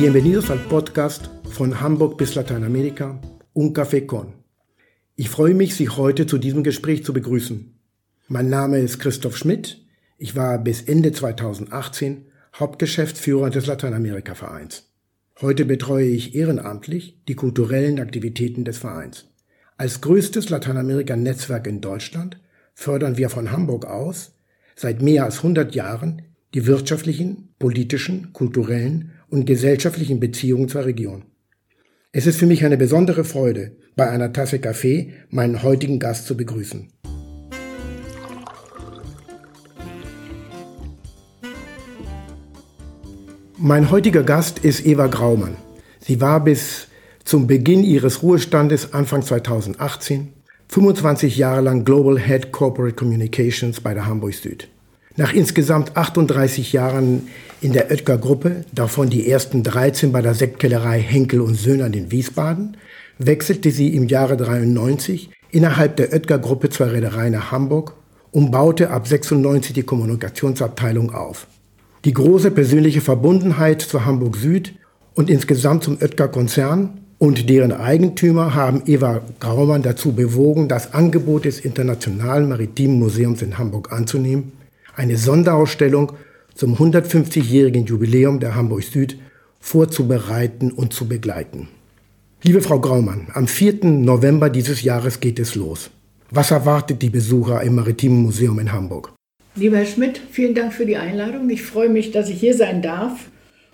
Bienvenidos al podcast von Hamburg bis Lateinamerika, Un Café Con. Ich freue mich, Sie heute zu diesem Gespräch zu begrüßen. Mein Name ist Christoph Schmidt. Ich war bis Ende 2018 Hauptgeschäftsführer des Lateinamerika-Vereins. Heute betreue ich ehrenamtlich die kulturellen Aktivitäten des Vereins. Als größtes Lateinamerika-Netzwerk in Deutschland fördern wir von Hamburg aus seit mehr als 100 Jahren die wirtschaftlichen, politischen, kulturellen und gesellschaftlichen Beziehungen zur Region. Es ist für mich eine besondere Freude, bei einer Tasse Kaffee meinen heutigen Gast zu begrüßen. Mein heutiger Gast ist Eva Graumann. Sie war bis zum Beginn ihres Ruhestandes Anfang 2018 25 Jahre lang Global Head Corporate Communications bei der Hamburg Süd. Nach insgesamt 38 Jahren in der Oetker Gruppe, davon die ersten 13 bei der Sektkellerei Henkel und Söhner in Wiesbaden, wechselte sie im Jahre 93 innerhalb der Oetker Gruppe zur Reederei nach Hamburg und baute ab 96 die Kommunikationsabteilung auf. Die große persönliche Verbundenheit zur Hamburg Süd und insgesamt zum Oetker Konzern und deren Eigentümer haben Eva Graumann dazu bewogen, das Angebot des Internationalen Maritimen Museums in Hamburg anzunehmen, eine Sonderausstellung zum 150-jährigen Jubiläum der Hamburg Süd vorzubereiten und zu begleiten. Liebe Frau Graumann, am 4. November dieses Jahres geht es los. Was erwartet die Besucher im Maritimen Museum in Hamburg? Lieber Herr Schmidt, vielen Dank für die Einladung. Ich freue mich, dass ich hier sein darf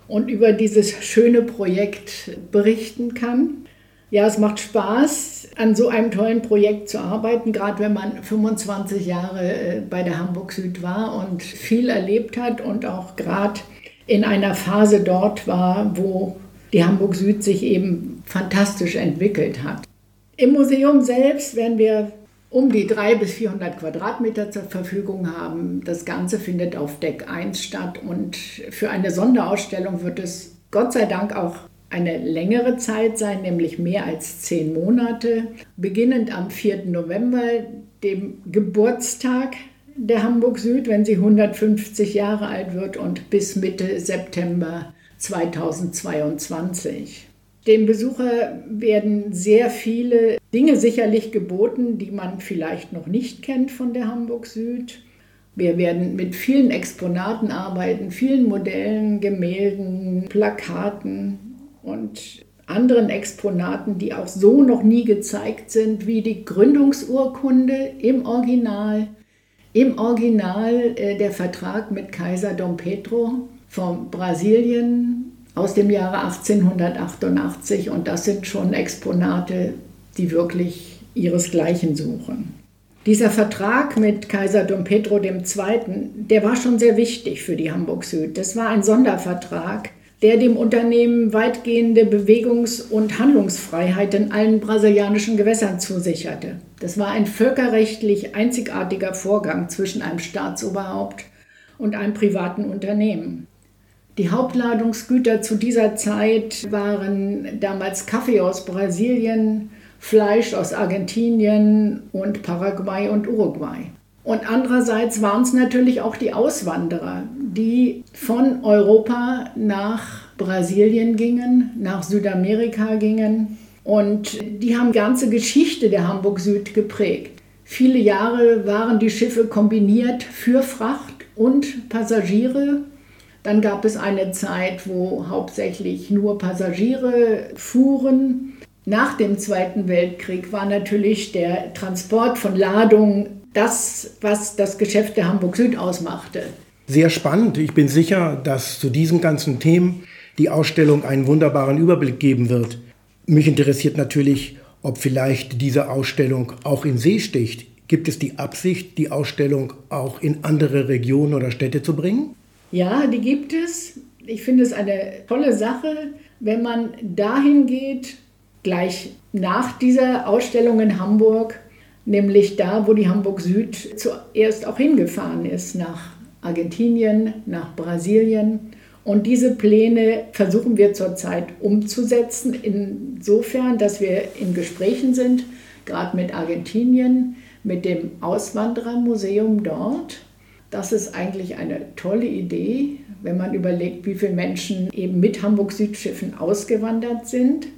und über dieses schöne Projekt berichten kann. Ja, es macht Spaß, an so einem tollen Projekt zu arbeiten, gerade wenn man 25 Jahre äh, bei der Hamburg Süd war und viel erlebt hat und auch gerade in einer Phase dort war, wo die Hamburg Süd sich eben fantastisch entwickelt hat. Im Museum selbst werden wir um die 300 bis 400 Quadratmeter zur Verfügung haben. Das Ganze findet auf Deck 1 statt und für eine Sonderausstellung wird es Gott sei Dank auch eine längere Zeit sein, nämlich mehr als zehn Monate, beginnend am 4. November, dem Geburtstag der Hamburg Süd, wenn sie 150 Jahre alt wird, und bis Mitte September 2022. Dem Besucher werden sehr viele Dinge sicherlich geboten, die man vielleicht noch nicht kennt von der Hamburg Süd. Wir werden mit vielen Exponaten arbeiten, vielen Modellen, Gemälden, Plakaten und anderen Exponaten, die auch so noch nie gezeigt sind, wie die Gründungsurkunde im Original. Im Original äh, der Vertrag mit Kaiser Dom Pedro von Brasilien aus dem Jahre 1888 und das sind schon Exponate, die wirklich ihresgleichen suchen. Dieser Vertrag mit Kaiser Dom Pedro II., der war schon sehr wichtig für die Hamburg Süd. Das war ein Sondervertrag, der dem Unternehmen weitgehende Bewegungs- und Handlungsfreiheit in allen brasilianischen Gewässern zusicherte. Das war ein völkerrechtlich einzigartiger Vorgang zwischen einem Staatsoberhaupt und einem privaten Unternehmen. Die Hauptladungsgüter zu dieser Zeit waren damals Kaffee aus Brasilien, Fleisch aus Argentinien und Paraguay und Uruguay. Und andererseits waren es natürlich auch die Auswanderer, die von Europa nach Brasilien gingen, nach Südamerika gingen. Und die haben ganze Geschichte der Hamburg Süd geprägt. Viele Jahre waren die Schiffe kombiniert für Fracht und Passagiere dann gab es eine Zeit, wo hauptsächlich nur Passagiere fuhren. Nach dem Zweiten Weltkrieg war natürlich der Transport von Ladungen das, was das Geschäft der Hamburg Süd ausmachte. Sehr spannend. Ich bin sicher, dass zu diesen ganzen Themen die Ausstellung einen wunderbaren Überblick geben wird. Mich interessiert natürlich, ob vielleicht diese Ausstellung auch in See sticht. Gibt es die Absicht, die Ausstellung auch in andere Regionen oder Städte zu bringen? Ja, die gibt es. Ich finde es eine tolle Sache, wenn man dahin geht, gleich nach dieser Ausstellung in Hamburg, nämlich da, wo die Hamburg Süd zuerst auch hingefahren ist, nach Argentinien, nach Brasilien. Und diese Pläne versuchen wir zurzeit umzusetzen, insofern, dass wir in Gesprächen sind, gerade mit Argentinien, mit dem Auswanderermuseum dort Das ist eigentlich eine tolle Idee, wenn man überlegt, wie viele Menschen eben mit Hamburg-Südschiffen ausgewandert sind.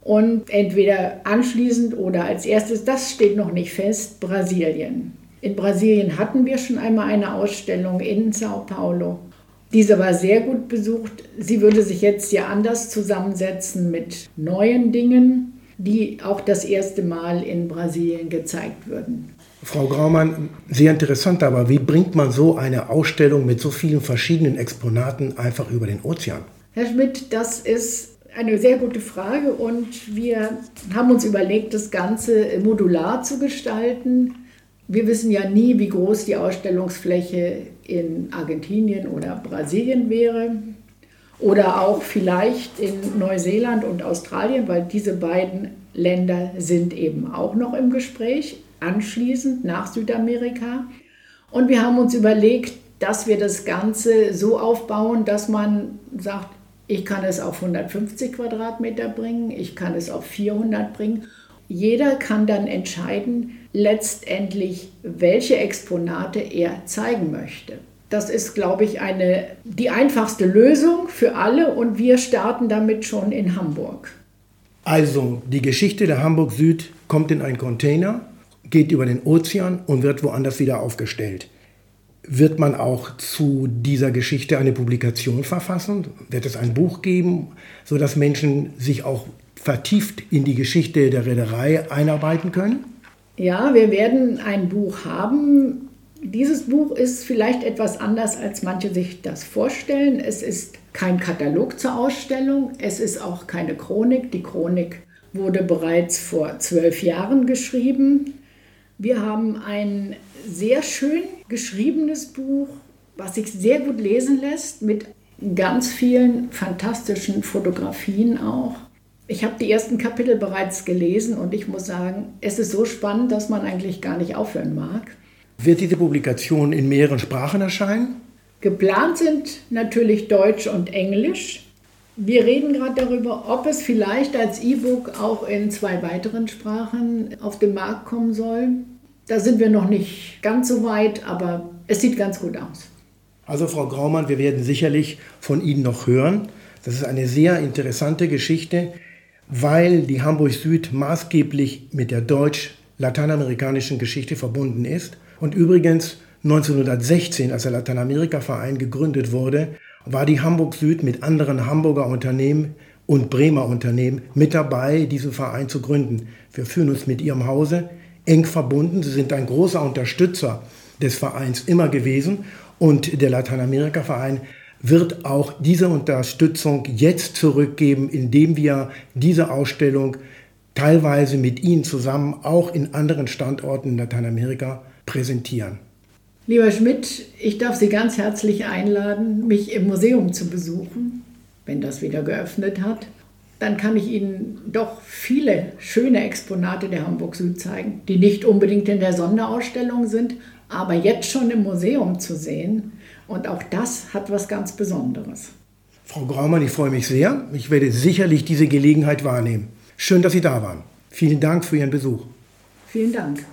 Und entweder anschließend oder als erstes, das steht noch nicht fest, Brasilien. In Brasilien hatten wir schon einmal eine Ausstellung in Sao Paulo. Diese war sehr gut besucht. Sie würde sich jetzt ja anders zusammensetzen mit neuen Dingen, die auch das erste Mal in Brasilien gezeigt würden. Frau Graumann, sehr interessant, aber wie bringt man so eine Ausstellung mit so vielen verschiedenen Exponaten einfach über den Ozean? Herr Schmidt, das ist eine sehr gute Frage und wir haben uns überlegt, das Ganze modular zu gestalten. Wir wissen ja nie, wie groß die Ausstellungsfläche in Argentinien oder Brasilien wäre oder auch vielleicht in Neuseeland und Australien, weil diese beiden Länder sind eben auch noch im Gespräch, anschließend nach Südamerika. Und wir haben uns überlegt, dass wir das Ganze so aufbauen, dass man sagt, ich kann es auf 150 Quadratmeter bringen, ich kann es auf 400 bringen jeder kann dann entscheiden, letztendlich, welche Exponate er zeigen möchte. Das ist, glaube ich, eine, die einfachste Lösung für alle und wir starten damit schon in Hamburg. Also, die Geschichte der Hamburg Süd kommt in einen Container, geht über den Ozean und wird woanders wieder aufgestellt. Wird man auch zu dieser Geschichte eine Publikation verfassen? Wird es ein Buch geben, sodass Menschen sich auch vertieft in die Geschichte der Reederei einarbeiten können? Ja, wir werden ein Buch haben. Dieses Buch ist vielleicht etwas anders, als manche sich das vorstellen. Es ist kein Katalog zur Ausstellung, es ist auch keine Chronik. Die Chronik wurde bereits vor zwölf Jahren geschrieben. Wir haben ein sehr schön geschriebenes Buch, was sich sehr gut lesen lässt, mit ganz vielen fantastischen Fotografien auch. Ich habe die ersten Kapitel bereits gelesen und ich muss sagen, es ist so spannend, dass man eigentlich gar nicht aufhören mag. Wird diese Publikation in mehreren Sprachen erscheinen? Geplant sind natürlich Deutsch und Englisch. Wir reden gerade darüber, ob es vielleicht als E-Book auch in zwei weiteren Sprachen auf den Markt kommen soll. Da sind wir noch nicht ganz so weit, aber es sieht ganz gut aus. Also Frau Graumann, wir werden sicherlich von Ihnen noch hören. Das ist eine sehr interessante Geschichte weil die Hamburg Süd maßgeblich mit der deutsch-lateinamerikanischen Geschichte verbunden ist. Und übrigens 1916, als der Lateinamerika-Verein gegründet wurde, war die Hamburg Süd mit anderen Hamburger Unternehmen und Bremer Unternehmen mit dabei, diesen Verein zu gründen. Wir fühlen uns mit ihrem Hause eng verbunden. Sie sind ein großer Unterstützer des Vereins immer gewesen und der Lateinamerika-Verein wird auch diese Unterstützung jetzt zurückgeben, indem wir diese Ausstellung teilweise mit Ihnen zusammen auch in anderen Standorten in Lateinamerika präsentieren. Lieber Schmidt, ich darf Sie ganz herzlich einladen, mich im Museum zu besuchen, wenn das wieder geöffnet hat. Dann kann ich Ihnen doch viele schöne Exponate der Hamburg Süd zeigen, die nicht unbedingt in der Sonderausstellung sind, aber jetzt schon im Museum zu sehen. Und auch das hat was ganz Besonderes. Frau Graumann, ich freue mich sehr. Ich werde sicherlich diese Gelegenheit wahrnehmen. Schön, dass Sie da waren. Vielen Dank für Ihren Besuch. Vielen Dank.